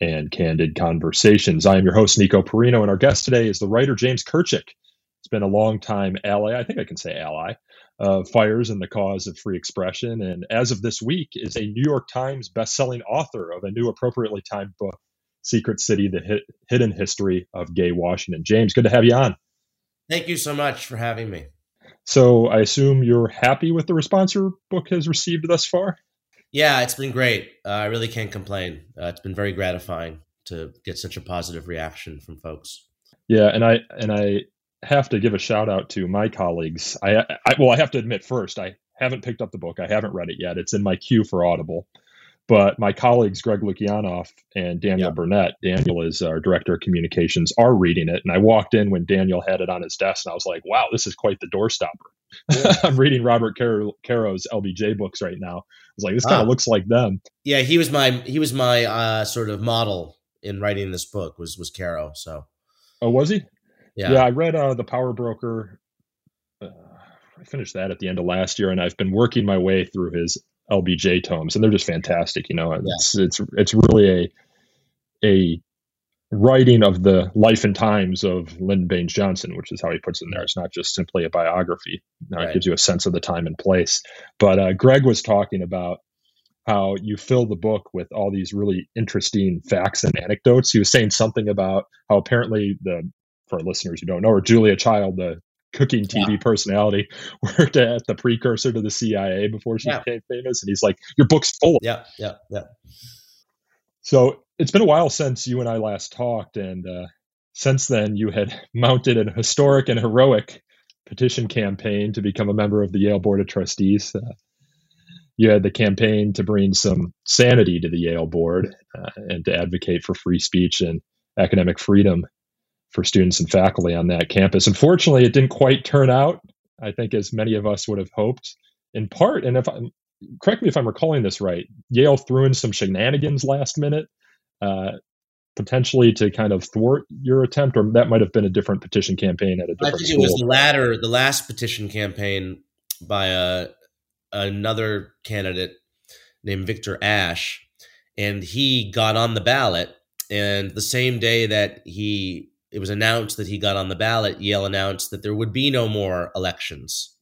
and candid conversations. I am your host, Nico Perino, and our guest today is the writer James Kirchick. It's been a long time ally, I think I can say ally, of FIRE's and the cause of free expression. And as of this week, is a New York Times bestselling author of a new appropriately timed book, Secret City, the Hidden History of Gay Washington. James, good to have you on. Thank you so much for having me. So I assume you're happy with the response your book has received thus far? Yeah, it's been great. Uh, I really can't complain. Uh, it's been very gratifying to get such a positive reaction from folks. Yeah, and I and I have to give a shout out to my colleagues. I, I well, I have to admit first, I haven't picked up the book. I haven't read it yet. It's in my queue for Audible. But my colleagues, Greg Lukianoff and Daniel yeah. Burnett, Daniel is our director of communications, are reading it. And I walked in when Daniel had it on his desk, and I was like, wow, this is quite the doorstopper. Yeah. I'm reading Robert Car- Caro's LBJ books right now. I was like, this kind of ah. looks like them. Yeah, he was my he was my uh, sort of model in writing this book was was Caro. So, oh, was he? Yeah, yeah. I read uh, the Power Broker. Uh, I finished that at the end of last year, and I've been working my way through his LBJ tomes, and they're just fantastic. You know, it's yeah. it's it's really a a writing of the life and times of Lyndon Baines Johnson, which is how he puts it in there. It's not just simply a biography. Now right. It gives you a sense of the time and place. But uh, Greg was talking about how you fill the book with all these really interesting facts and anecdotes. He was saying something about how apparently the for listeners who don't know, or Julia Child, the cooking TV yeah. personality, worked at the precursor to the CIA before she yeah. became famous. And he's like, Your book's full. Yeah, yeah, yeah. So it's been a while since you and I last talked. And uh, since then, you had mounted an historic and heroic petition campaign to become a member of the Yale Board of Trustees. Uh, you had the campaign to bring some sanity to the Yale Board uh, and to advocate for free speech and academic freedom for students and faculty on that campus. Unfortunately, it didn't quite turn out, I think, as many of us would have hoped. In part, and if I'm correct me if I'm recalling this right, Yale threw in some shenanigans last minute, uh, potentially to kind of thwart your attempt, or that might have been a different petition campaign at a different. I think school. it was the latter, the last petition campaign by a uh, another candidate named Victor Ashe, and he got on the ballot. And the same day that he it was announced that he got on the ballot, Yale announced that there would be no more elections.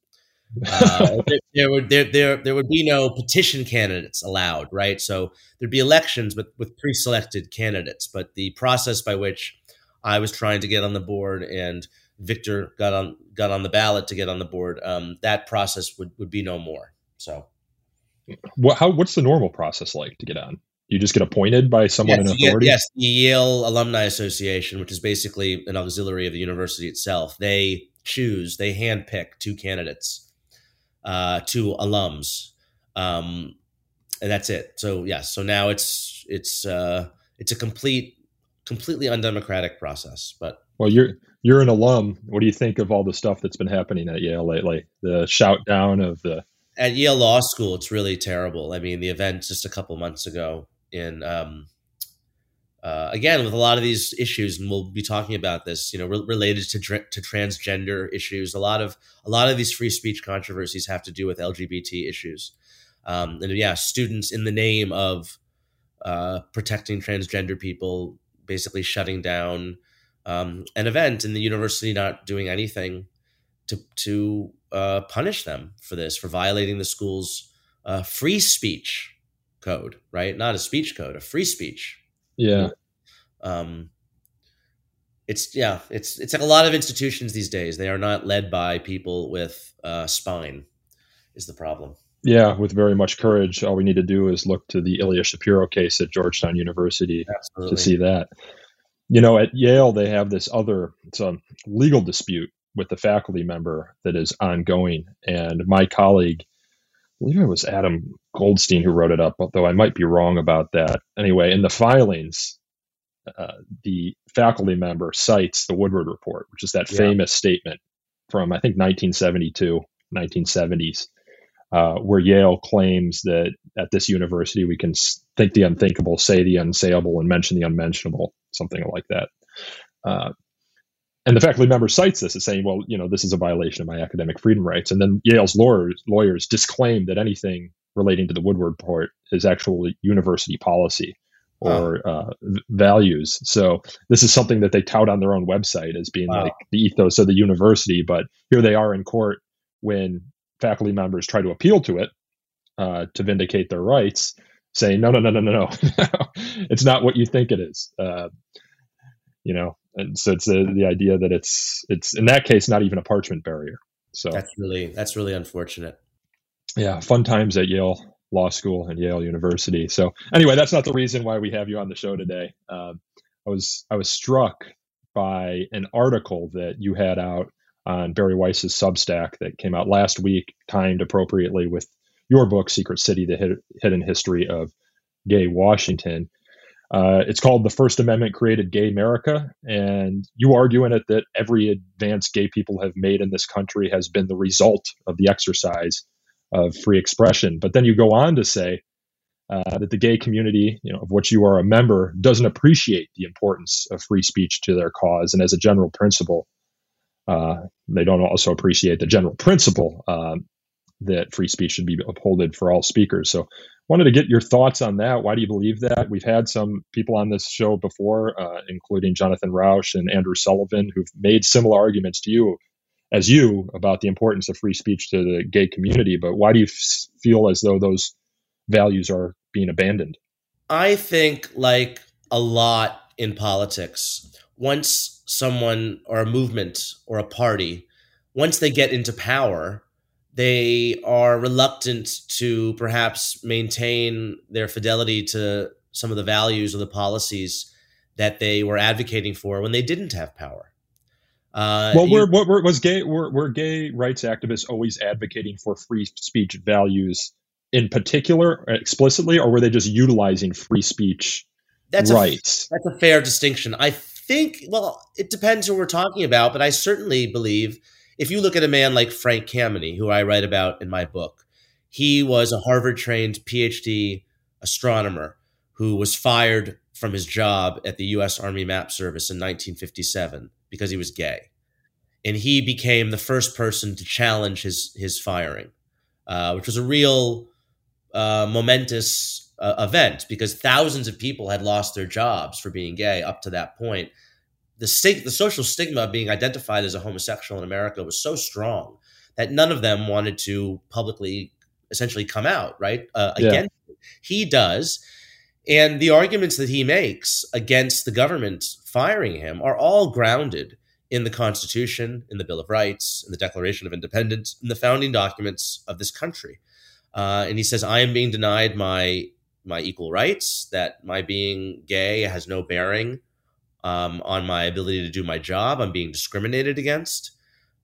Uh, there, would there, there there would be no petition candidates allowed, right? So there'd be elections with with pre-selected candidates, but the process by which I was trying to get on the board and Victor got on got on the ballot to get on the board, um, that process would would be no more. So, what how what's the normal process like to get on? you just get appointed by someone yes, in authority? yes, the Yale Alumni Association, which is basically an auxiliary of the university itself, they choose, they handpick two candidates, uh, two alums, um, and that's it. So yes, so now it's it's uh, it's a complete, completely undemocratic process. But well, you're you're an alum. What do you think of all the stuff that's been happening at Yale lately? The shout down of the at Yale Law School, it's really terrible. I mean, the event just a couple months ago in um, uh, again with a lot of these issues, and we'll be talking about this. You know, re- related to to transgender issues. A lot of a lot of these free speech controversies have to do with LGBT issues. Um, and yeah, students in the name of uh, protecting transgender people, basically shutting down um, an event, and the university not doing anything to to uh, punish them for this, for violating the school's uh, free speech code, right? Not a speech code, a free speech. Yeah. Um, it's yeah, it's it's like a lot of institutions these days. They are not led by people with uh, spine. Is the problem? Yeah, with very much courage. All we need to do is look to the Ilya Shapiro case at Georgetown University Absolutely. to see that. You know, at Yale they have this other it's a legal dispute with the faculty member that is ongoing, and my colleague believe it was Adam Goldstein who wrote it up, although I might be wrong about that. Anyway, in the filings, uh, the faculty member cites the Woodward Report, which is that yeah. famous statement from I think 1972, 1970s, uh, where Yale claims that at this university we can think the unthinkable, say the unsayable, and mention the unmentionable, something like that. Uh, and the faculty member cites this as saying, well, you know, this is a violation of my academic freedom rights. And then Yale's lawyers, lawyers disclaim that anything relating to the Woodward report is actually university policy or wow. uh, values. So this is something that they tout on their own website as being wow. like the ethos of the university. But here they are in court when faculty members try to appeal to it uh, to vindicate their rights, saying, no, no, no, no, no, no, it's not what you think it is. Uh, you know, and so it's the, the idea that it's it's in that case not even a parchment barrier. So that's really that's really unfortunate. Yeah, fun times at Yale Law School and Yale University. So anyway, that's not the reason why we have you on the show today. Uh, I was I was struck by an article that you had out on Bari Weiss's Substack that came out last week, timed appropriately with your book, Secret City: The Hidden History of Gay Washington. Uh, it's called The First Amendment Created Gay America. And you argue in it that every advance gay people have made in this country has been the result of the exercise of free expression. But then you go on to say uh, that the gay community, you know, of which you are a member, doesn't appreciate the importance of free speech to their cause. And as a general principle, uh, they don't also appreciate the general principle um, that free speech should be upholded for all speakers. So wanted to get your thoughts on that. Why do you believe that? We've had some people on this show before, uh, including Jonathan Rauch and Andrew Sullivan, who've made similar arguments to you as you about the importance of free speech to the gay community. But why do you f- feel as though those values are being abandoned? I think, like a lot in politics, once someone or a movement or a party, once they get into power, they are reluctant to perhaps maintain their fidelity to some of the values or the policies that they were advocating for when they didn't have power. Uh, well, were, were, was gay were, were gay rights activists always advocating for free speech values in particular, explicitly, or were they just utilizing free speech that's rights? A, that's a fair distinction. I think. Well, it depends who we're talking about, but I certainly believe if you look at a man like Frank Kameny, who I write about in my book, he was a Harvard trained PhD astronomer who was fired from his job at the U.S. Army Map Service in 1957 because he was gay. And he became the first person to challenge his, his firing, uh, which was a real uh, momentous uh, event because thousands of people had lost their jobs for being gay up to that point the stig- the social stigma of being identified as a homosexual in America was so strong that none of them wanted to publicly essentially come out right uh, yeah. against it. He does, and the arguments that he makes against the government firing him are all grounded in the Constitution, in the Bill of Rights, in the Declaration of Independence, in the founding documents of this country. Uh, and he says, "I am being denied my my equal rights. That my being gay has no bearing." Um, on my ability to do my job. I'm being discriminated against.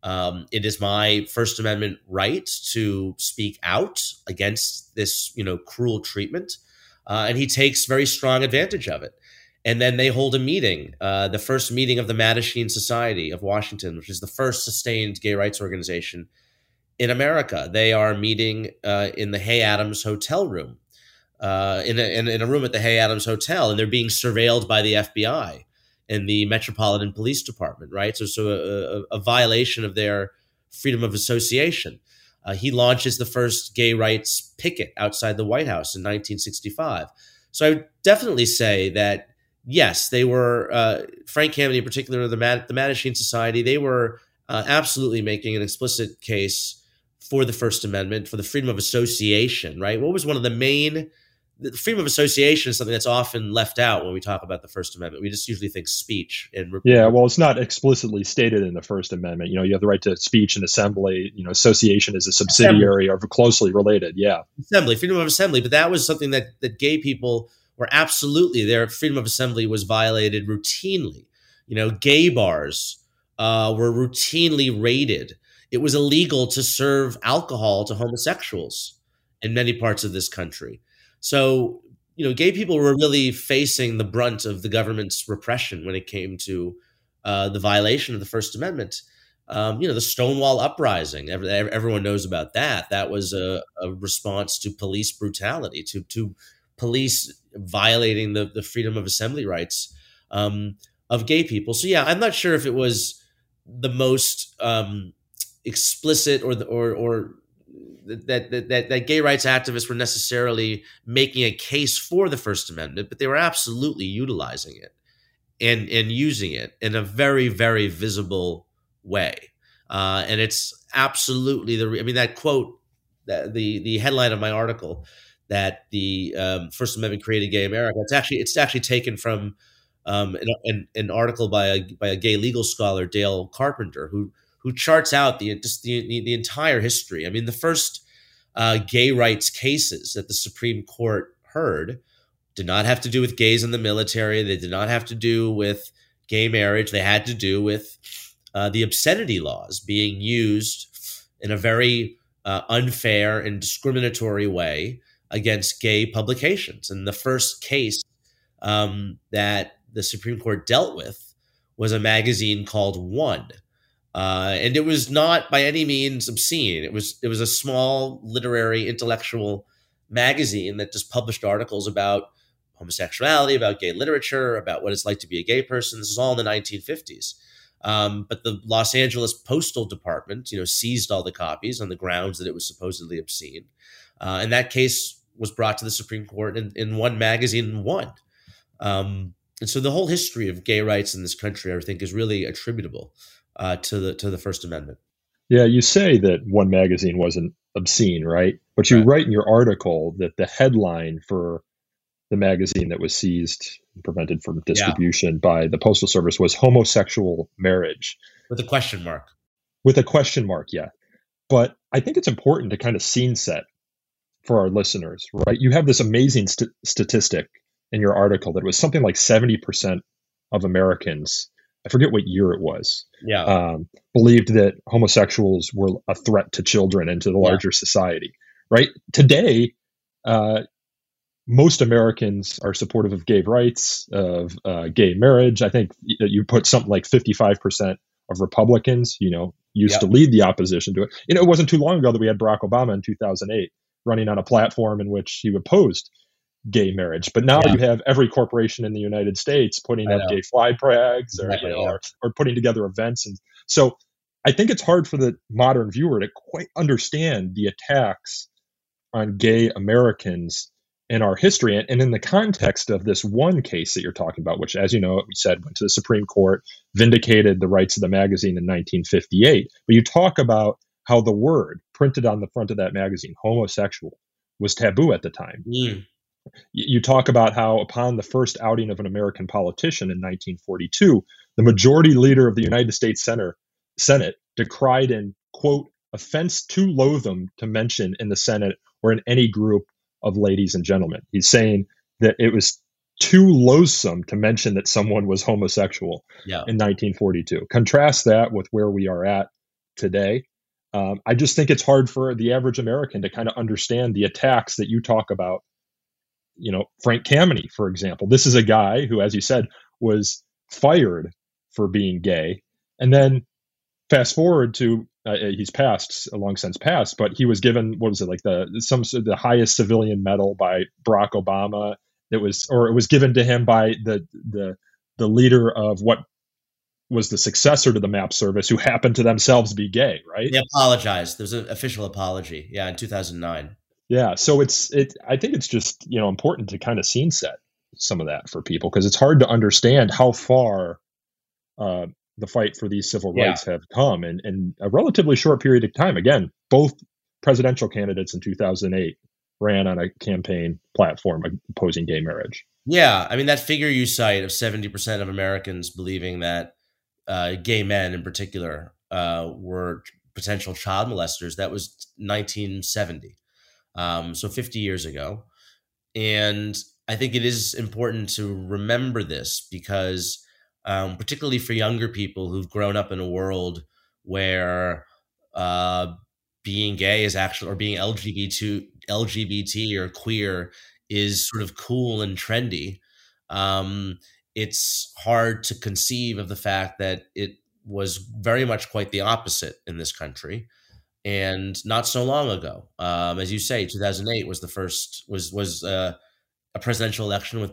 Um, it is my First Amendment right to speak out against this, you know, cruel treatment, uh, and he takes very strong advantage of it. And then they hold a meeting, uh, the first meeting of the Mattachine Society of Washington, which is the first sustained gay rights organization in America. They are meeting uh, in the Hay Adams Hotel room, uh, in, a, in, in a room at the Hay Adams Hotel, and they're being surveilled by the FBI and the Metropolitan Police Department, right? So, so a, a, a violation of their freedom of association. Uh, he launches the first gay rights picket outside the White House in 1965. So I would definitely say that yes, they were uh, Frank Kameny in particular, the Mad- the Mattachine Society. They were uh, absolutely making an explicit case for the First Amendment, for the freedom of association. Right? What was one of the main the freedom of association is something that's often left out when we talk about the First Amendment. We just usually think speech. And yeah, well, it's not explicitly stated in the First Amendment. You know, you have the right to speech and assembly. You know, association is a subsidiary assembly. or closely related. Yeah, assembly, freedom of assembly. But that was something that that gay people were absolutely their freedom of assembly was violated routinely. You know, gay bars uh, were routinely raided. It was illegal to serve alcohol to homosexuals in many parts of this country. So you know, gay people were really facing the brunt of the government's repression when it came to uh, the violation of the First Amendment. Um, you know, the Stonewall uprising. everyone knows about that. That was a, a, response to police brutality, to to police violating the, the freedom of assembly rights um, of gay people. So yeah, I'm not sure if it was the most um, explicit or the, or or that, that that gay rights activists were necessarily making a case for the First Amendment, but they were absolutely utilizing it and and using it in a very very visible way. Uh, and it's absolutely the. I mean that quote, that the the headline of my article that the um, First Amendment created gay America. It's actually it's actually taken from um, an, an, an, article by a by a gay legal scholar, Dale Carpenter, who who charts out the just the, the, the entire history. I mean, the first uh, gay rights cases that the Supreme Court heard did not have to do with gays in the military. They did not have to do with gay marriage. They had to do with uh, the obscenity laws being used in a very uh, unfair and discriminatory way against gay publications. And the first case um, that the Supreme Court dealt with was a magazine called One. Uh, and it was not by any means obscene. It was it was a small literary intellectual magazine that just published articles about homosexuality, about gay literature, about what it's like to be a gay person. This is all in the 1950s. Um, but the Los Angeles Postal Department, you know, seized all the copies on the grounds that it was supposedly obscene. Uh, and that case was brought to the Supreme Court in, in one magazine won. Um, and so the whole history of gay rights in this country, I think, is really attributable uh, to the to the First Amendment. Yeah, you say that one magazine wasn't obscene, right? But you right. write in your article that the headline for the magazine that was seized and prevented from distribution yeah. by the postal service was homosexual marriage with a question mark with a question mark yeah but i think it's important to kind of scene set for our listeners right you have this amazing st- statistic in your article that was something like 70% of americans i forget what year it was yeah um, believed that homosexuals were a threat to children and to the larger yeah. society right today uh, most Americans are supportive of gay rights, of uh, gay marriage. I think you put something like 55% of Republicans, you know, used yep. to lead the opposition to it. You know, it wasn't too long ago that we had Barack Obama in 2008 running on a platform in which he opposed gay marriage. But now yeah. you have every corporation in the United States putting up gay flag flags or, you know, or, or putting together events. And so I think it's hard for the modern viewer to quite understand the attacks on gay Americans in our history and in the context of this one case that you're talking about which as you know we said went to the supreme court vindicated the rights of the magazine in 1958 but you talk about how the word printed on the front of that magazine homosexual was taboo at the time mm. You talk about how upon the first outing of an american politician in 1942 the majority leader of the united states Senate, senate decried an quote offense too loathsome to mention in the senate or in any group of ladies and gentlemen. He's saying that it was too loathsome to mention that someone was homosexual yeah. in 1942. Contrast that with where we are at today. Um, I just think it's hard for the average American to kind of understand the attacks that you talk about. You know, Frank Kameny, for example. This is a guy who, as you said, was fired for being gay. And then fast forward to uh, uh, he's passed, a long since passed, but he was given what was it like the some the highest civilian medal by Barack Obama. It was or it was given to him by the the the leader of what was the successor to the map service who happened to themselves be gay right they apologized there was an official apology yeah in 2009 yeah so it's it i think it's just you know important to kind of scene set some of that for people because it's hard to understand how far uh, the fight for these civil rights yeah. have come in, in a relatively short period of time. Again, both presidential candidates in 2008 ran on a campaign platform opposing gay marriage. Yeah, I mean that figure you cite of 70% of Americans believing that uh, gay men in particular uh, were potential child molesters, that was 1970. Um, so 50 years ago. And I think it is important to remember this because um, particularly for younger people who've grown up in a world where uh, being gay is actually or being LGBT LGBT or queer is sort of cool and trendy, um, it's hard to conceive of the fact that it was very much quite the opposite in this country and not so long ago um, as you say 2008 was the first was was uh, a presidential election with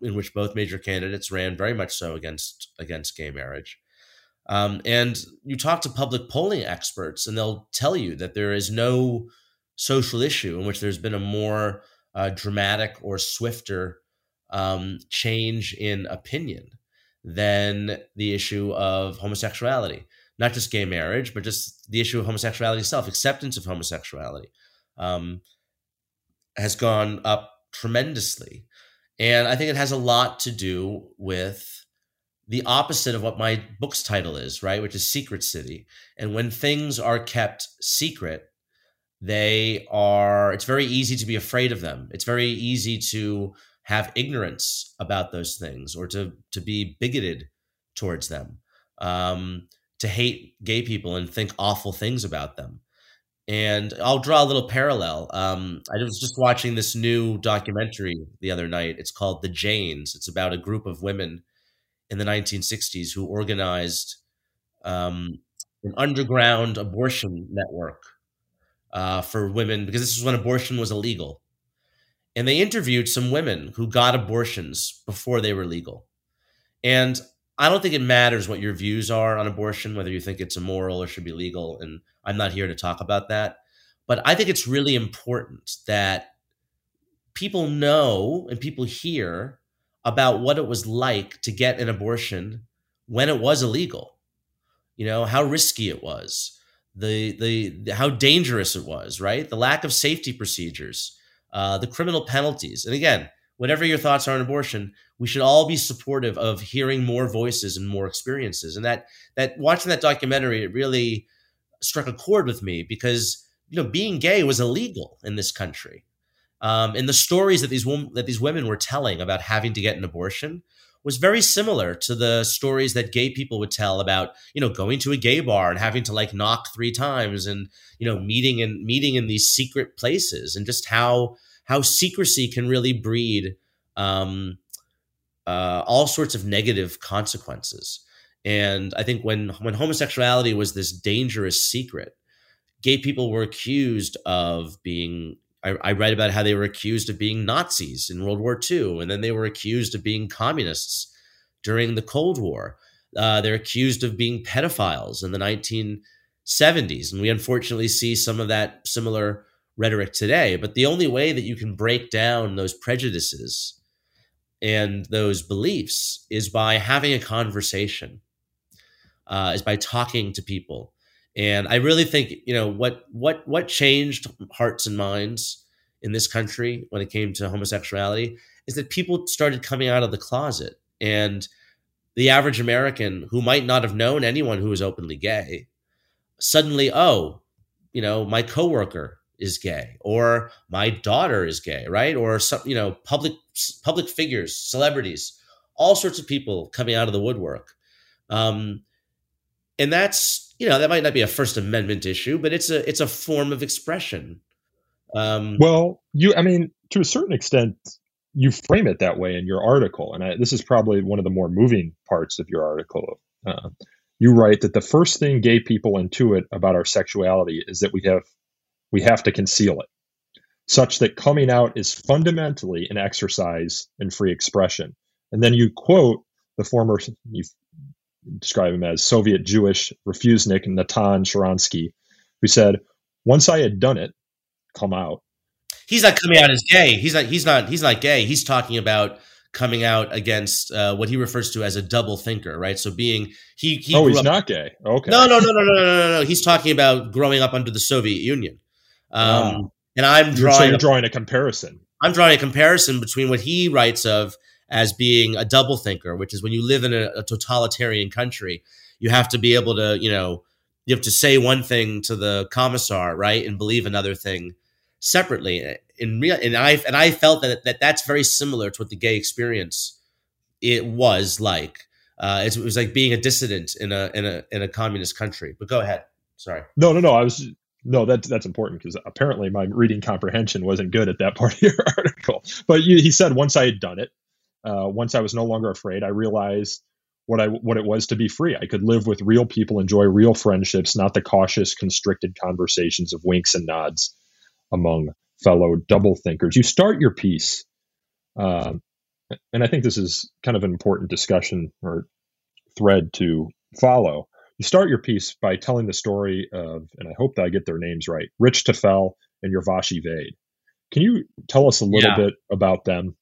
in which both major candidates ran very much so against against gay marriage um, and you talk to public polling experts and they'll tell you that there is no social issue in which there's been a more uh, dramatic or swifter um, change in opinion than the issue of homosexuality. Not just gay marriage, but just the issue of homosexuality itself, acceptance of homosexuality um, has gone up tremendously. And I think it has a lot to do with the opposite of what my book's title is, right? Which is Secret City. And when things are kept secret, they are, it's very easy to be afraid of them. It's very easy to have ignorance about those things or to to be bigoted towards them um, to hate gay people and think awful things about them. And i'll draw a little parallel um, i was just watching this new documentary the other night. It's called the janes. It's about a group of women in the 1960s who organized um, an underground abortion network uh, for women because this was when abortion was illegal. And they interviewed some women who got abortions before they were legal. And I don't think it matters what your views are on abortion, whether you think it's immoral or should be legal. And I'm not here to talk about that. But I think it's really important that people know and people hear about what it was like to get an abortion when it was illegal. You know, how risky it was, the, the, the how dangerous it was, right? The lack of safety procedures uh, the criminal penalties. And again, whatever your thoughts are on abortion, we should all be supportive of hearing more voices and more experiences. And that that watching that documentary, it really struck a chord with me because you know being gay was illegal in this country. Um, and the stories that these women that these women were telling about having to get an abortion was very similar to the stories that gay people would tell about you know going to a gay bar and having to like knock three times and you know meeting and meeting in these secret places and just how how secrecy can really breed um, uh, all sorts of negative consequences and i think when when homosexuality was this dangerous secret gay people were accused of being I, I read about how they were accused of being Nazis in World War II, and then they were accused of being communists during the Cold War. Uh, they're accused of being pedophiles in the 1970s, and we unfortunately see some of that similar rhetoric today. But the only way that you can break down those prejudices and those beliefs is by having a conversation, uh, is by talking to people and I really think, you know, what what what changed hearts and minds in this country when it came to homosexuality is that people started coming out of the closet and the average American who might not have known anyone who was openly gay suddenly, oh, you know, my coworker is gay or my daughter is gay, right? Or some, you know, public public figures, celebrities, all sorts of people coming out of the woodwork. Um, and that's you know that might not be a First Amendment issue, but it's a it's a form of expression. Um, well, you, I mean, to a certain extent, you frame it that way in your article, and I, this is probably one of the more moving parts of your article. Uh, you write that the first thing gay people intuit about our sexuality is that we have we have to conceal it, such that coming out is fundamentally an exercise in free expression. And then you quote the former you describe him as Soviet Jewish refusenik Natan Sharansky, who said, "Once I had done it, come out." He's not coming out as gay. He's not. He's not. He's not gay. He's talking about coming out against uh, what he refers to as a double thinker, right? So being he. he oh, he's up, not gay. Okay. No, no, no, no, no, no, no, no. He's talking about growing up under the Soviet Union. Um, wow. And I'm drawing. So you're drawing a comparison. I'm drawing a comparison between what he writes of as being a double thinker, which is when you live in a, a totalitarian country, you have to be able to, you know, you have to say one thing to the commissar, right, and believe another thing separately. In real, and I and I felt that, that that's very similar to what the gay experience it was like. Uh, it was like being a dissident in a in a in a communist country. But go ahead. Sorry. No, no, no. I was no, that's that's important because apparently my reading comprehension wasn't good at that part of your article. But you, he said once I had done it, uh, once I was no longer afraid, I realized what I what it was to be free. I could live with real people, enjoy real friendships, not the cautious, constricted conversations of winks and nods among fellow double thinkers. You start your piece, uh, and I think this is kind of an important discussion or thread to follow. You start your piece by telling the story of, and I hope that I get their names right, Rich Tafel and Urvashi Vaid. Can you tell us a little yeah. bit about them?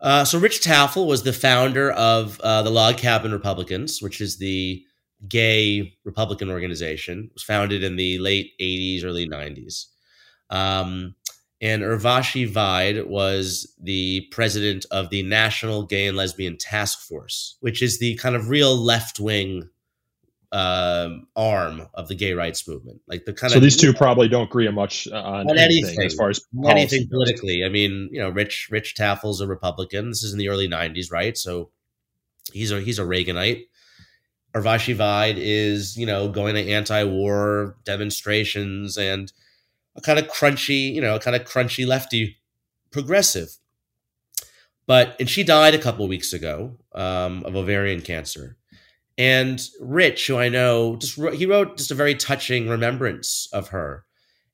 Uh, so Rich Tafel was the founder of uh, the Log Cabin Republicans, which is the gay Republican organization. It was founded in the late 80s, early 90s. Um, and Urvashi Vaid was the president of the National Gay and Lesbian Task Force, which is the kind of real left wing um, arm of the gay rights movement. Like the kind so of these two probably don't agree much on, on anything, anything, as far as anything politically. I mean, you know, Rich Rich Tafel's a Republican. This is in the early '90s, right? So he's a he's a Reaganite. Urvashi Vaid is you know going to anti-war demonstrations and a kind of crunchy, you know, a kind of crunchy lefty progressive. But and she died a couple weeks ago um, of ovarian cancer. And Rich, who I know, just wrote, he wrote just a very touching remembrance of her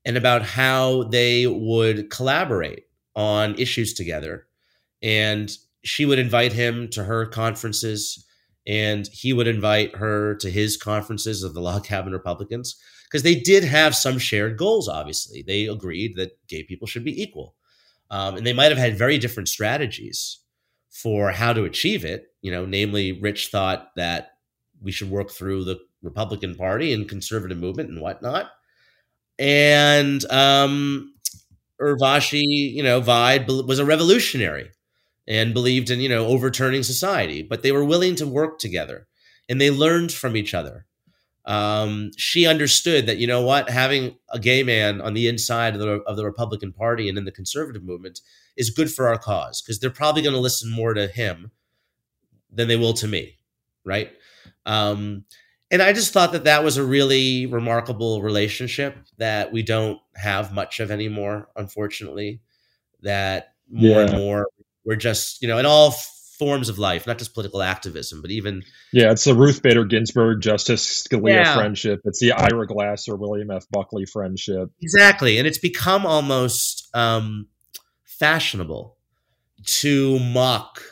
and about how they would collaborate on issues together. And she would invite him to her conferences, and he would invite her to his conferences of the Log Cabin Republicans because they did have some shared goals. Obviously, they agreed that gay people should be equal, um, and they might have had very different strategies for how to achieve it. You know, namely, Rich thought that we should work through the Republican Party and conservative movement and whatnot. And um, Urvashi, you know, Vaid was a revolutionary and believed in, you know, overturning society, but they were willing to work together and they learned from each other. Um, she understood that, you know what, having a gay man on the inside of the, of the Republican Party and in the conservative movement is good for our cause because they're probably going to listen more to him than they will to me. Right. Um, and I just thought that that was a really remarkable relationship that we don't have much of anymore, unfortunately. That more yeah. and more we're just, you know, in all forms of life, not just political activism, but even yeah, it's the Ruth Bader Ginsburg Justice Scalia yeah. friendship. It's the Ira Glasser William F. Buckley friendship. Exactly, and it's become almost um, fashionable to mock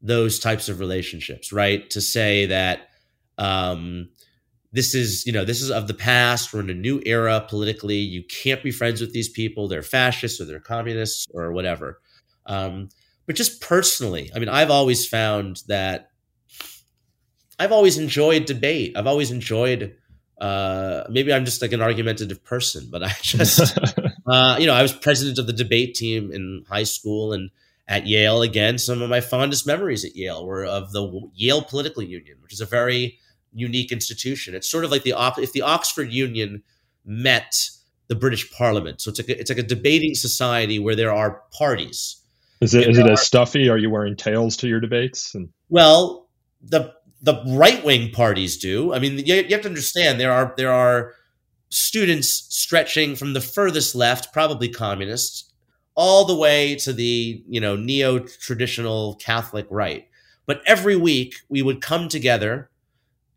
those types of relationships, right? To say that um, this is you know this is of the past. We're in a new era politically. You can't be friends with these people. They're fascists or they're communists or whatever. Um, but just personally i mean i've always found that i've always enjoyed debate. I've always enjoyed uh, maybe i'm just like an argumentative person but i just uh, you know i was president of the debate team in high school and at yale again. Some of my fondest memories at yale were of the yale political union which is a very unique institution. It's sort of like the if the Oxford Union met the British Parliament. So it's like a, it's like a debating society where there are parties. Is it is it are, as stuffy? Are you wearing tails to your debates? And- well, the the right wing parties do. I mean, you, you have to understand there are there are students stretching from the furthest left, probably communists, all the way to the you know neo traditional Catholic right. But every week we would come together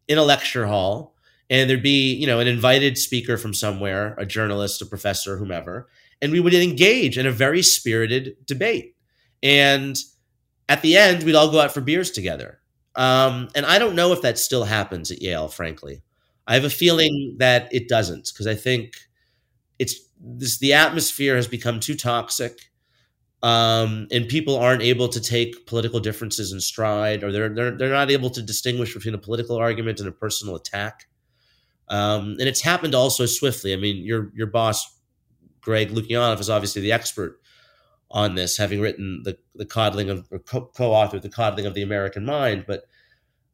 in a lecture hall and there'd be you know an invited speaker from somewhere a journalist a professor whomever and we would engage in a very spirited debate. And at the end we'd all go out for beers together. Um, and i don't know if that still happens at yale frankly. I have a feeling that it doesn't because i think it's this the atmosphere has become too toxic um, and people aren't able to take political differences in stride, or they're they're they're not able to distinguish between a political argument and a personal attack. Um, and it's happened also swiftly. I mean, your your boss, Greg Lukianoff, is obviously the expert on this, having written the the coddling of or co- co-authored the coddling of the American mind. But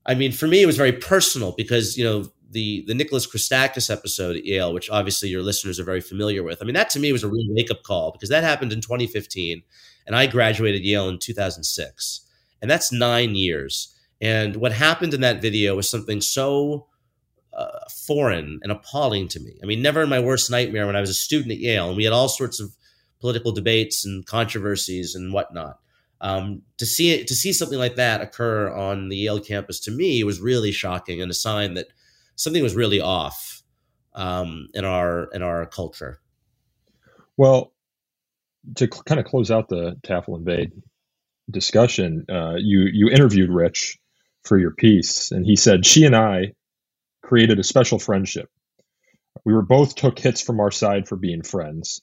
I mean, for me, it was very personal because you know the the Nicholas Christakis episode at Yale, which obviously your listeners are very familiar with. I mean, that to me was a real wake up call because that happened in 2015, and I graduated Yale in 2006, and that's nine years. And what happened in that video was something so uh, foreign and appalling to me. I mean, never in my worst nightmare when I was a student at Yale and we had all sorts of political debates and controversies and whatnot. Um, to see it, to see something like that occur on the Yale campus to me was really shocking and a sign that something was really off um, in our in our culture. Well, to cl- kind of close out the Tafel and Vaid discussion, uh, you you interviewed Rich for your piece, and he said she and I created a special friendship. We were both took hits from our side for being friends.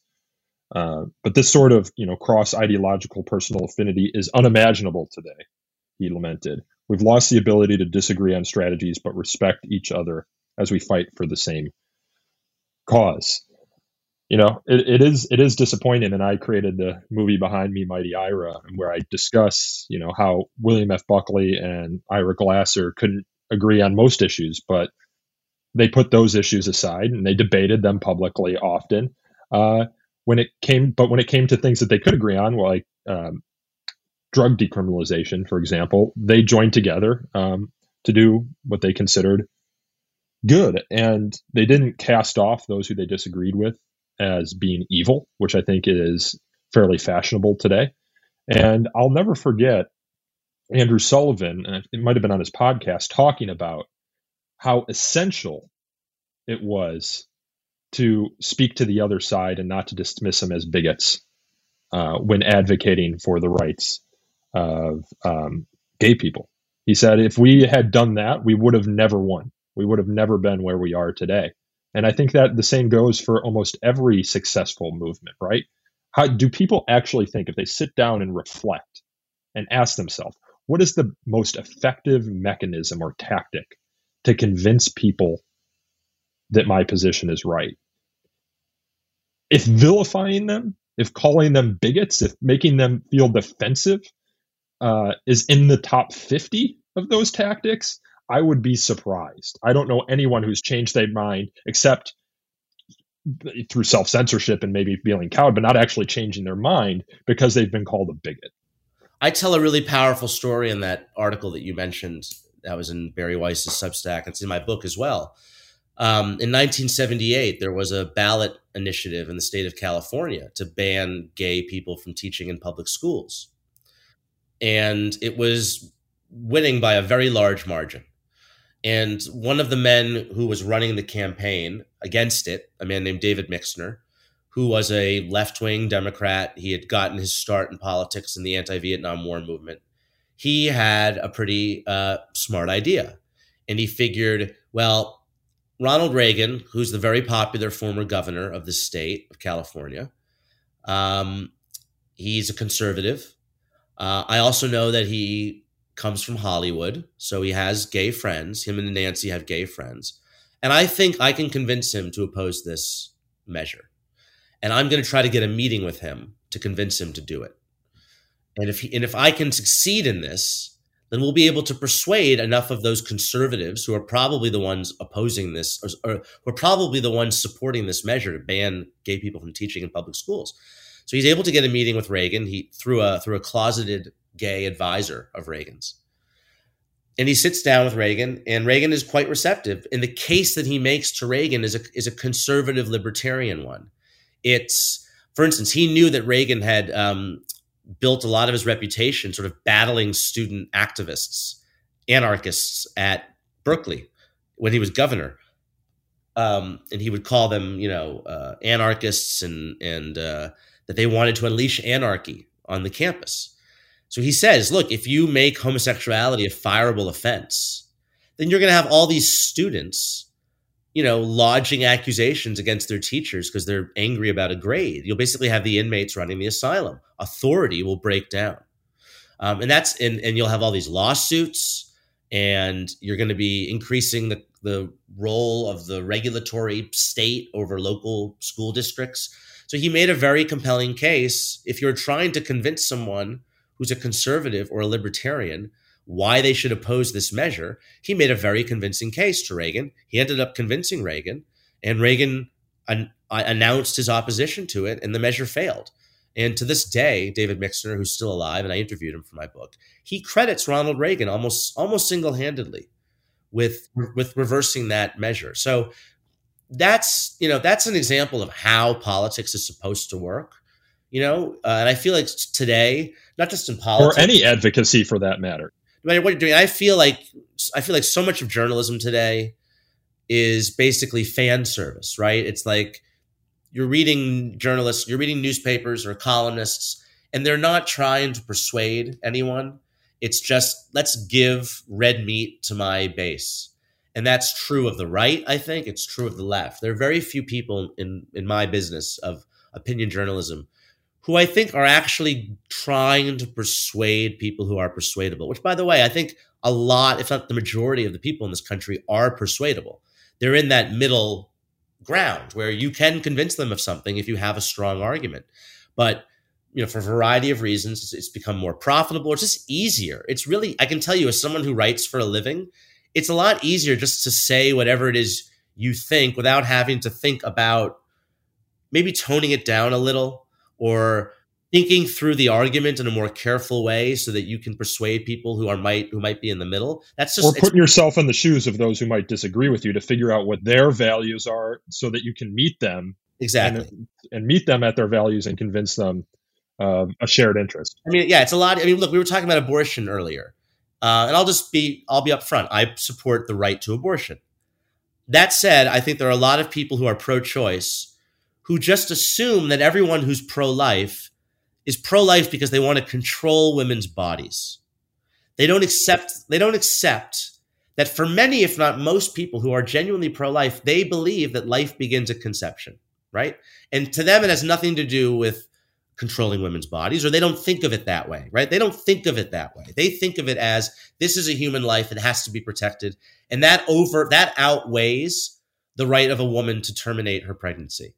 Uh, but this sort of you know cross ideological personal affinity is unimaginable today. He lamented. We've lost the ability to disagree on strategies, but respect each other as we fight for the same cause you know, it, it is it is disappointing. And I created the movie behind me, Mighty Ira, where I discuss, you know, how William F. Buckley and Ira Glasser couldn't agree on most issues, but they put those issues aside and they debated them publicly often. Uh, when it came, but when it came to things that they could agree on, like um, drug decriminalization, for example, they joined together um, to do what they considered good, and they didn't cast off those who they disagreed with as being evil, which I think is fairly fashionable today. And I'll never forget Andrew Sullivan, and it might have been on his podcast, talking about how essential it was to speak to the other side and not to dismiss them as bigots uh, when advocating for the rights of um, gay people. He said, if we had done that, we would have never won. We would have never been where we are today. And I think that the same goes for almost every successful movement, right? How do people actually think if they sit down and reflect and ask themselves, what is the most effective mechanism or tactic to convince people that my position is right? If vilifying them, if calling them bigots, if making them feel defensive uh, is in the top 50 of those tactics, I would be surprised. I don't know anyone who's changed their mind except through self censorship and maybe feeling cowed, but not actually changing their mind because they've been called a bigot. I tell a really powerful story in that article that you mentioned. That was in Bari Weiss's Substack. It's in my book as well. Um, in 1978, there was a ballot initiative in the state of California to ban gay people from teaching in public schools. And it was winning by a very large margin. And one of the men who was running the campaign against it, a man named David Mixner, who was a left wing Democrat, he had gotten his start in politics in the anti Vietnam War movement. He had a pretty uh, smart idea. And he figured, well, Ronald Reagan, who's the very popular former governor of the state of California, um, he's a conservative. Uh, I also know that he comes from Hollywood, so he has gay friends. Him and Nancy have gay friends. And I think I can convince him to oppose this measure. And I'm going to try to get a meeting with him to convince him to do it. And if he, and if I can succeed in this, then we'll be able to persuade enough of those conservatives who are probably the ones opposing this or, or who are probably the ones supporting this measure to ban gay people from teaching in public schools. So he's able to get a meeting with Reagan. He through a through a closeted gay advisor of Reagan's. And he sits down with Reagan, and Reagan is quite receptive. And the case that he makes to Reagan is a, is a conservative libertarian one. It's, for instance, he knew that Reagan had um, built a lot of his reputation sort of battling student activists, anarchists at Berkeley when he was governor. Um, and he would call them, you know, uh, anarchists and and uh, that they wanted to unleash anarchy on the campus. So he says, look, if you make homosexuality a fireable offense, then you're going to have all these students, you know, lodging accusations against their teachers because they're angry about a grade. You'll basically have the inmates running the asylum. Authority will break down. Um, and that's and, and you'll have all these lawsuits and you're going to be increasing the, the role of the regulatory state over local school districts. So he made a very compelling case. If you're trying to convince someone who's a conservative or a libertarian why they should oppose this measure, he made a very convincing case to Reagan. He ended up convincing Reagan, and Reagan an- uh, announced his opposition to it, and the measure failed. And to this day, David Mixner, who's still alive, and I interviewed him for my book, he credits Ronald Reagan almost almost single handedly with with reversing that measure. So that's you know that's an example of how politics is supposed to work. You know, uh, and I feel like today, not just in politics or any advocacy for that matter. No matter what you're doing, I feel like I feel like so much of journalism today is basically fan service, right? It's like you're reading journalists, you're reading newspapers or columnists, and they're not trying to persuade anyone. It's just let's give red meat to my base. And that's true of the right, I think. It's true of the left. There are very few people in, in my business of opinion journalism who I think are actually trying to persuade people who are persuadable, which, by the way, I think a lot, if not the majority of the people in this country are persuadable. They're in that middle ground where you can convince them of something if you have a strong argument. But you know, for a variety of reasons, it's become more profitable. It's just easier. It's really, I can tell you, as someone who writes for a living, it's a lot easier just to say whatever it is you think without having to think about maybe toning it down a little or thinking through the argument in a more careful way so that you can persuade people who are might who might be in the middle that's just or putting yourself in the shoes of those who might disagree with you to figure out what their values are so that you can meet them exactly and, and meet them at their values and convince them of a shared interest i mean yeah it's a lot i mean look we were talking about abortion earlier uh, and i'll just be i'll be upfront i support the right to abortion that said i think there are a lot of people who are pro-choice who just assume that everyone who's pro-life is pro-life because they want to control women's bodies. They don't accept they don't accept that for many if not most people who are genuinely pro-life, they believe that life begins at conception, right? And to them it has nothing to do with controlling women's bodies or they don't think of it that way, right? They don't think of it that way. They think of it as this is a human life it has to be protected and that over that outweighs the right of a woman to terminate her pregnancy.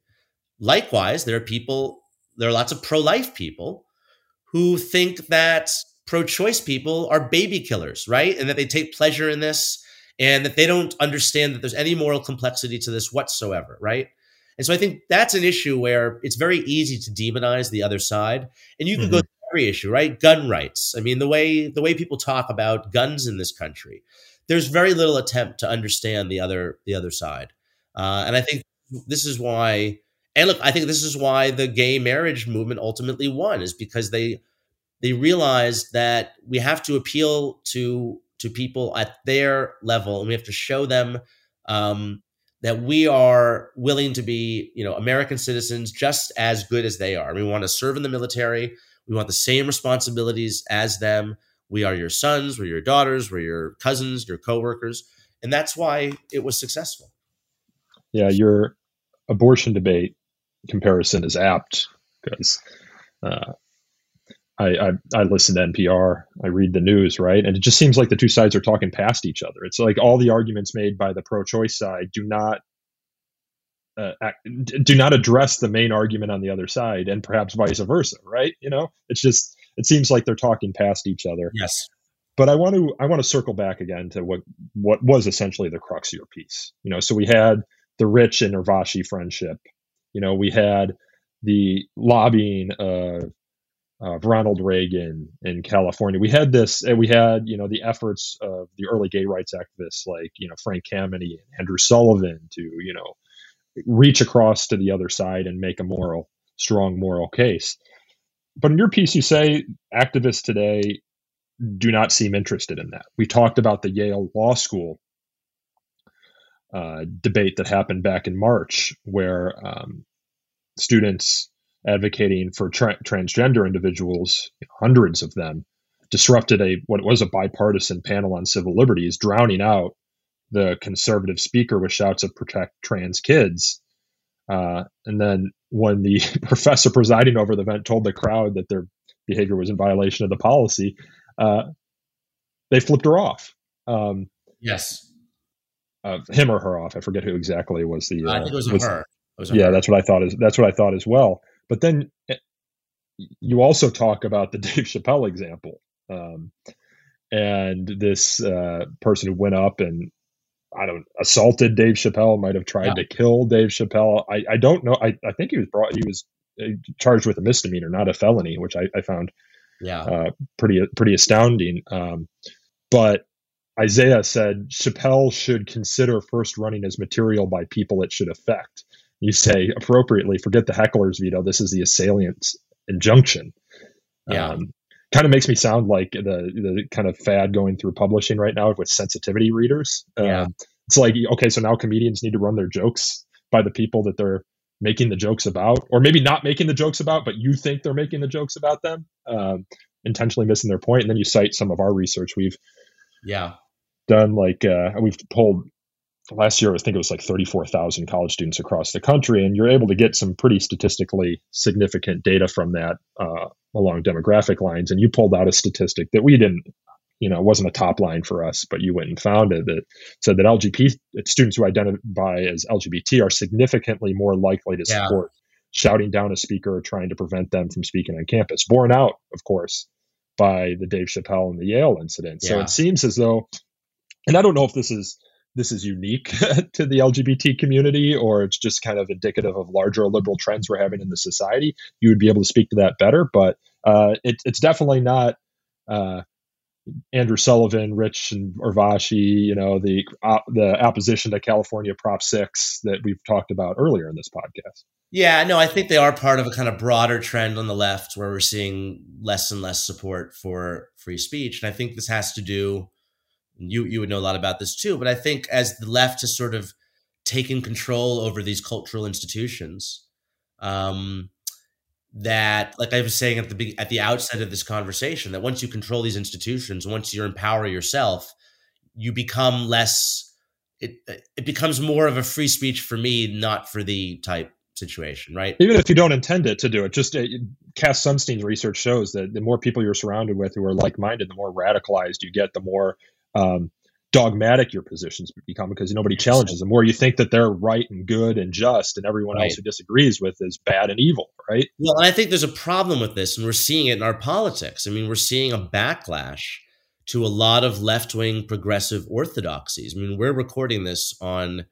Likewise, there are people there are lots of pro life people who think that pro choice people are baby killers, right? And that they take pleasure in this and that they don't understand that there's any moral complexity to this whatsoever, right? And so I think that's an issue where it's very easy to demonize the other side. And you can mm-hmm. go through every issue, right? Gun rights. I mean, the way the way people talk about guns in this country, there's very little attempt to understand the other the other side. Uh, and I think this is why and look, I think this is why the gay marriage movement ultimately won, is because they they realized that we have to appeal to to people at their level, and we have to show them um, that we are willing to be, you know, American citizens just as good as they are. We want to serve in the military. We want the same responsibilities as them. We are your sons, we're your daughters, we're your cousins, your coworkers, and that's why it was successful. Yeah, your abortion debate comparison is apt because uh, I, I, I listen to NPR, I read the news, right, and it just seems like the two sides are talking past each other. It's like all the arguments made by the pro-choice side do not uh, do not address the main argument on the other side, and perhaps vice versa, right? You know, it's just it seems like they're talking past each other. Yes. But I want to I want to circle back again to what what was essentially the crux of your piece. You know, so we had the Rich and Urvashi friendship you know, we had the lobbying of, of Ronald Reagan in California. We had this, and we had, you know, the efforts of the early gay rights activists like, you know, Frank Kameny and Andrew Sullivan to, you know, reach across to the other side and make a moral, strong moral case. But in your piece, you say activists today do not seem interested in that. We talked about the Yale Law School uh, debate that happened back in March, where um, students advocating for tra- transgender individuals, hundreds of them, disrupted a what was a bipartisan panel on civil liberties, drowning out the conservative speaker with shouts of "protect trans kids." Uh, and then when the professor presiding over the event told the crowd that their behavior was in violation of the policy, uh, they flipped her off. Um, yes uh, him or her off. I forget who exactly was the. Uh, I think it was, was her. It was yeah, her. that's what I thought. Is that's what I thought as well. But then eh, you also talk about the Dave Chappelle example, um, and this uh, person who went up and I don't assaulted Dave Chappelle, might have tried yeah. to kill Dave Chappelle. I, I don't know. I, I think he was brought. He was uh, charged with a misdemeanor, not a felony, which I, I found yeah uh, pretty pretty astounding. Um, but Isaiah said Chappelle should consider first running as material by people it should affect. You say appropriately, forget the heckler's veto. This is the assailant's injunction. Yeah. Um, kind of makes me sound like the the kind of fad going through publishing right now with sensitivity readers. Yeah. Um, it's like okay, so now comedians need to run their jokes by the people that they're making the jokes about, or maybe not making the jokes about, but you think they're making the jokes about them, um, intentionally missing their point. And then you cite some of our research. We've yeah done like uh, we've pulled last year. I think it was like thirty four thousand college students across the country, and you're able to get some pretty statistically significant data from that uh, along demographic lines. And you pulled out a statistic that we didn't you know, it wasn't a top line for us, but you went and found it that said that LGBT students who identify as LGBT are significantly more likely to Yeah. support shouting down a speaker or trying to prevent them from speaking on campus. Borne out, of course, by the Dave Chappelle and the Yale incident. So Yeah. it seems as though, and I don't know if this is this is unique to the LGBT community or it's just kind of indicative of larger liberal trends we're having in the society. You would be able to speak to that better, but uh, it, it's definitely not. Uh, Andrew Sullivan, Rich and Urvashi, you know, the uh, the opposition to California Prop 6 that we've talked about earlier in this podcast. Yeah, no, I think they are part of a kind of broader trend on the left where we're seeing less and less support for free speech. And I think this has to do you you would know a lot about this too, but I think as the left has sort of taken control over these cultural institutions, um, that like I was saying at the at the outset of this conversation, that once you control these institutions, once you empower yourself, you become less. It it becomes more of a free speech for me, not for the type situation, right? Even if you don't intend it to do it, just uh, Cass Sunstein's research shows that the more people you're surrounded with who are like minded, the more radicalized you get, the more um, dogmatic your positions become because nobody challenges. them. Or you think that they're right and good and just, and everyone Right. else who disagrees with is bad and evil, right? Well, I think there's a problem with this, and we're seeing it in our politics. I mean, we're seeing a backlash to a lot of left wing progressive orthodoxies. I mean, we're recording this on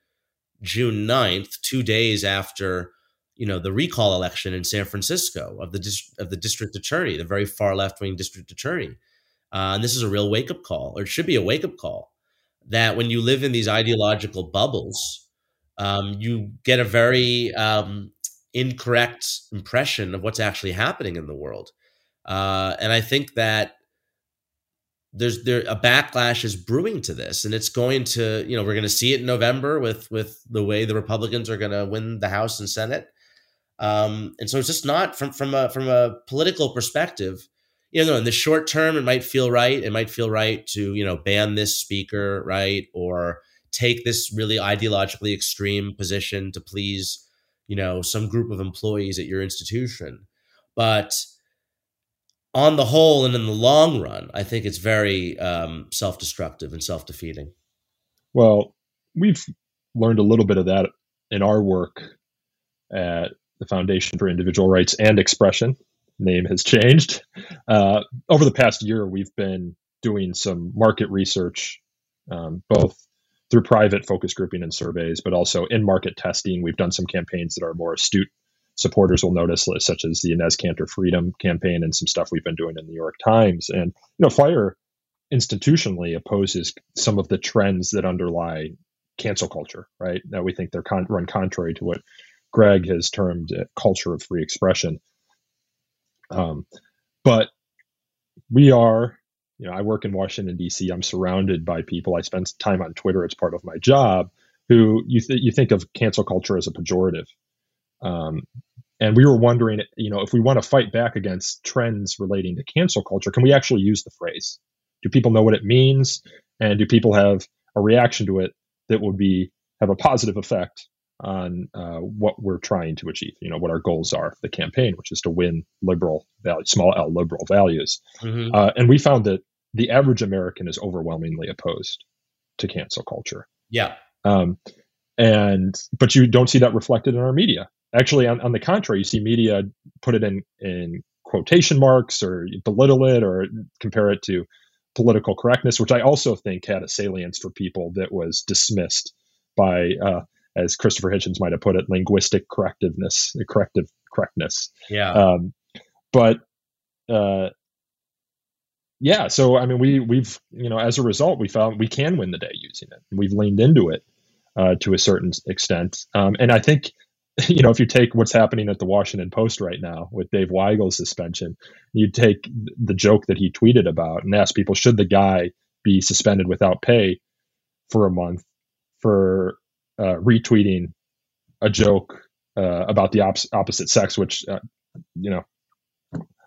June 9th, two days after you know the recall election in San Francisco of the of the district attorney, the very far left wing district attorney. Uh, and this is a real wake up call, or it should be a wake up call, that when you live in these ideological bubbles, um, you get a very um, incorrect impression of what's actually happening in the world. Uh, and I think that there's there a backlash is brewing to this, and it's going to you know we're going to see it in November with with the way the Republicans are going to win the House and Senate. Um, and so it's just not from from a from a political perspective. You know, in the short term, it might feel right. It might feel right to you know ban this speaker, right, or take this really ideologically extreme position to please you know some group of employees at your institution. But on the whole and in the long run, I think it's very um, self-destructive and self-defeating. Well, we've learned a little bit of that in our work at the Foundation for Individual Rights and Expression. Name has changed. Uh, over the past year, we've been doing some market research, um, both through private focus grouping and surveys, but also in market testing. We've done some campaigns that are more astute supporters will notice, such as the Inez Cantor Freedom campaign and some stuff we've been doing in the New York Times. And you know, FIRE institutionally opposes some of the trends that underlie cancel culture, right? That we think they're con- run contrary to what Greg has termed culture of free expression. Um, but we are, you know, I work in Washington D.C. I'm surrounded by people. I spend time on Twitter. It's part of my job. Who you th- you think of cancel culture as a pejorative, um, and we were wondering, you know, if we want to fight back against trends relating to cancel culture, can we actually use the phrase? Do people know what it means, and do people have a reaction to it that would be have a positive effect on uh, what we're trying to achieve? You know, what our goals are for the campaign, which is to win liberal value, small L liberal values. Mm-hmm. Uh, and we found that the average American is overwhelmingly opposed to cancel culture. Yeah. Um, and but you don't see that reflected in our media. Actually, on, on the contrary, you see media put it in in quotation marks or belittle it or compare it to political correctness, which I also think had a salience for people that was dismissed by, uh, as Christopher Hitchens might have put it, linguistic correctiveness, corrective correctness. Yeah. Um, but uh, yeah, so I mean, we we've you know as a result we found we can win the day using it. We've leaned into it uh, to a certain extent, um, and I think you know if you take what's happening at the Washington Post right now with Dave Weigel's suspension, you take the joke that he tweeted about and ask people should the guy be suspended without pay for a month for uh, retweeting a joke uh, about the op- opposite sex, which uh, you know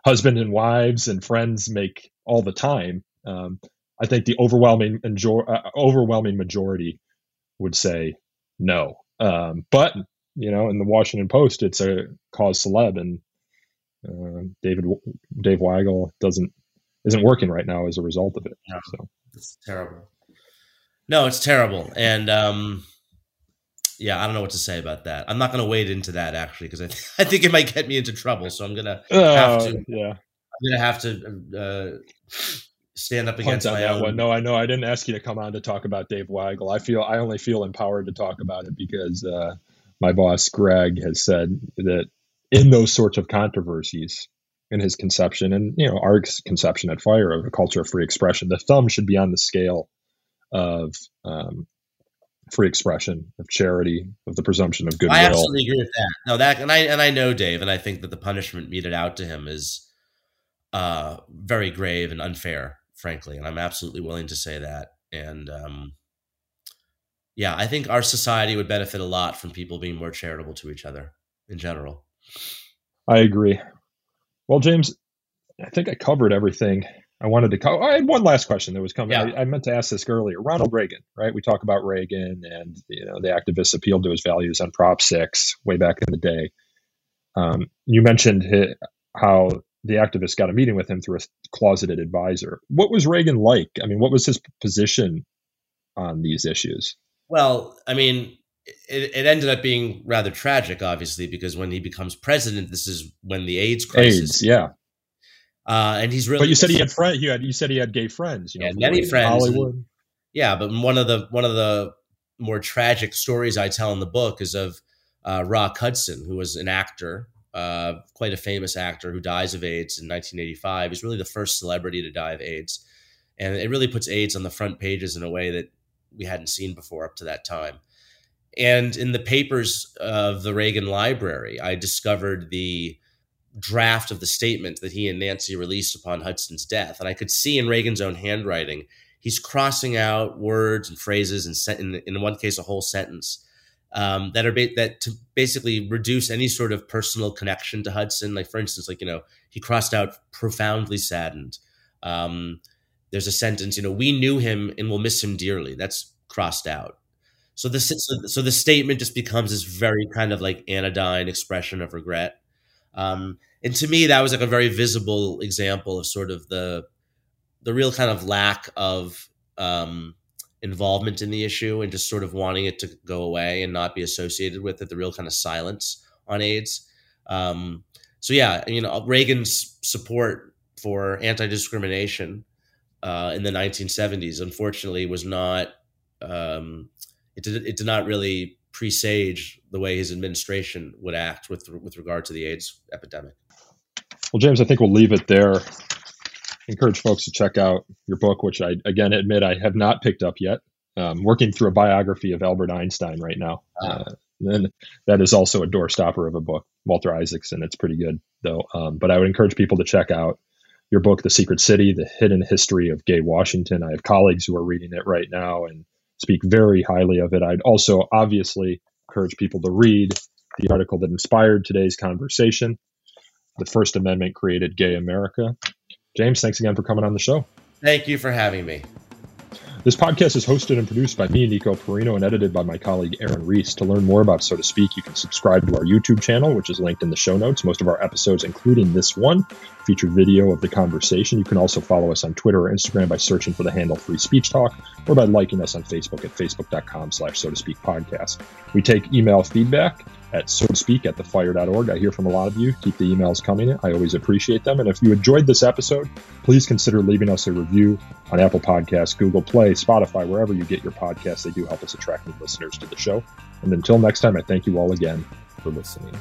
husband and wives and friends make all the time. Um, I think the overwhelming enjoy, uh, overwhelming majority would say no. Um, but you know, in the Washington Post, it's a cause celeb, and uh, David Dave Weigel doesn't isn't working right now as a result of it. No, so it's terrible. No, it's terrible, and um, yeah, I don't know what to say about that. I'm not going to wade into that actually because I, th- I think it might get me into trouble. So I'm gonna uh, have to. Yeah, I'm gonna have to uh, stand up against my own. One. No, I know I didn't ask you to come on to talk about Dave Weigel. I feel I only feel empowered to talk about it because uh, my boss Greg has said that in those sorts of controversies, in his conception and you know our conception at FIRE of a culture of free expression, the thumb should be on the scale of um, free expression, of charity, of the presumption of goodwill. I absolutely agree with that. No, that and I and I know Dave, and I think that the punishment meted out to him is uh, very grave and unfair, frankly, and I'm absolutely willing to say that. And um, yeah, I think our society would benefit a lot from people being more charitable to each other in general. I agree. Well, James, I think I covered everything I wanted to. Co- I had one last question that was coming. Yeah. I, I, meant to ask this earlier. Ronald Reagan, right? We talk about Reagan, and you know the activists appealed to his values on Prop Six way back in the day. Um, you mentioned his, how the activists got a meeting with him through a closeted advisor. What was Reagan like? I mean, what was his position on these issues? Well, I mean, it, it, ended up being rather tragic, obviously, because when he becomes president, this is when the AIDS crisis AIDS, yeah. Uh, and he's really. But you said he had friends. You had you said he had gay friends. You know, many friends. Hollywood. And, yeah, but one of the one of the more tragic stories I tell in the book is of uh, Rock Hudson, who was an actor, uh, quite a famous actor, who dies of AIDS in 1985. He's really the first celebrity to die of AIDS, and it really puts AIDS on the front pages in a way that we hadn't seen before up to that time. And in the papers of the Reagan Library, I discovered the draft of the statement that he and Nancy released upon Hudson's death. And I could see in Reagan's own handwriting, he's crossing out words and phrases and in, in one case a whole sentence um, that are ba- that to basically reduce any sort of personal connection to Hudson. Like for instance, like you know he crossed out profoundly saddened. Um, there's a sentence, you know, we knew him and will miss him dearly. That's crossed out. So the so, so the statement just becomes this very kind of like anodyne expression of regret. Um, and to me, that was like a very visible example of sort of the the real kind of lack of um, involvement in the issue and just sort of wanting it to go away and not be associated with it. The real kind of silence on AIDS. Um, so yeah, you know, Reagan's support for anti-discrimination uh, in the 1970s, unfortunately, was not. Um, it did. It did not really presage the way his administration would act with with regard to the AIDS epidemic. Well, James, I think we'll leave it there. Encourage folks to check out your book, which I again admit I have not picked up yet. Um, working through a biography of Albert Einstein right now. Uh, and that is also a doorstopper of a book, Walter Isaacson. It's pretty good though. Um, but I would encourage people to check out your book, The Secret City: The Hidden History of Gay Washington. I have colleagues who are reading it right now and speak very highly of it. I'd also obviously encourage people to read the article that inspired today's conversation. The First Amendment created gay America. James, thanks again for coming on the show. Thank you for having me. This podcast is hosted and produced by me, Nico Perino, and edited by my colleague Aaron Reese. To learn more about So to Speak, you can subscribe to our YouTube channel, which is linked in the show notes. Most of our episodes, including this one, feature video of the conversation. You can also follow us on Twitter or Instagram by searching for the handle Free Speech Talk or by liking us on Facebook at facebook.com slash so to speak podcast. We take email feedback at so to speak at thefire.org. I hear from a lot of you. Keep the emails coming. I always appreciate them. And if you enjoyed this episode, please consider leaving us a review on Apple Podcasts, Google Play, Spotify, wherever you get your podcasts. They do help us attract new listeners to the show. And until next time, I thank you all again for listening.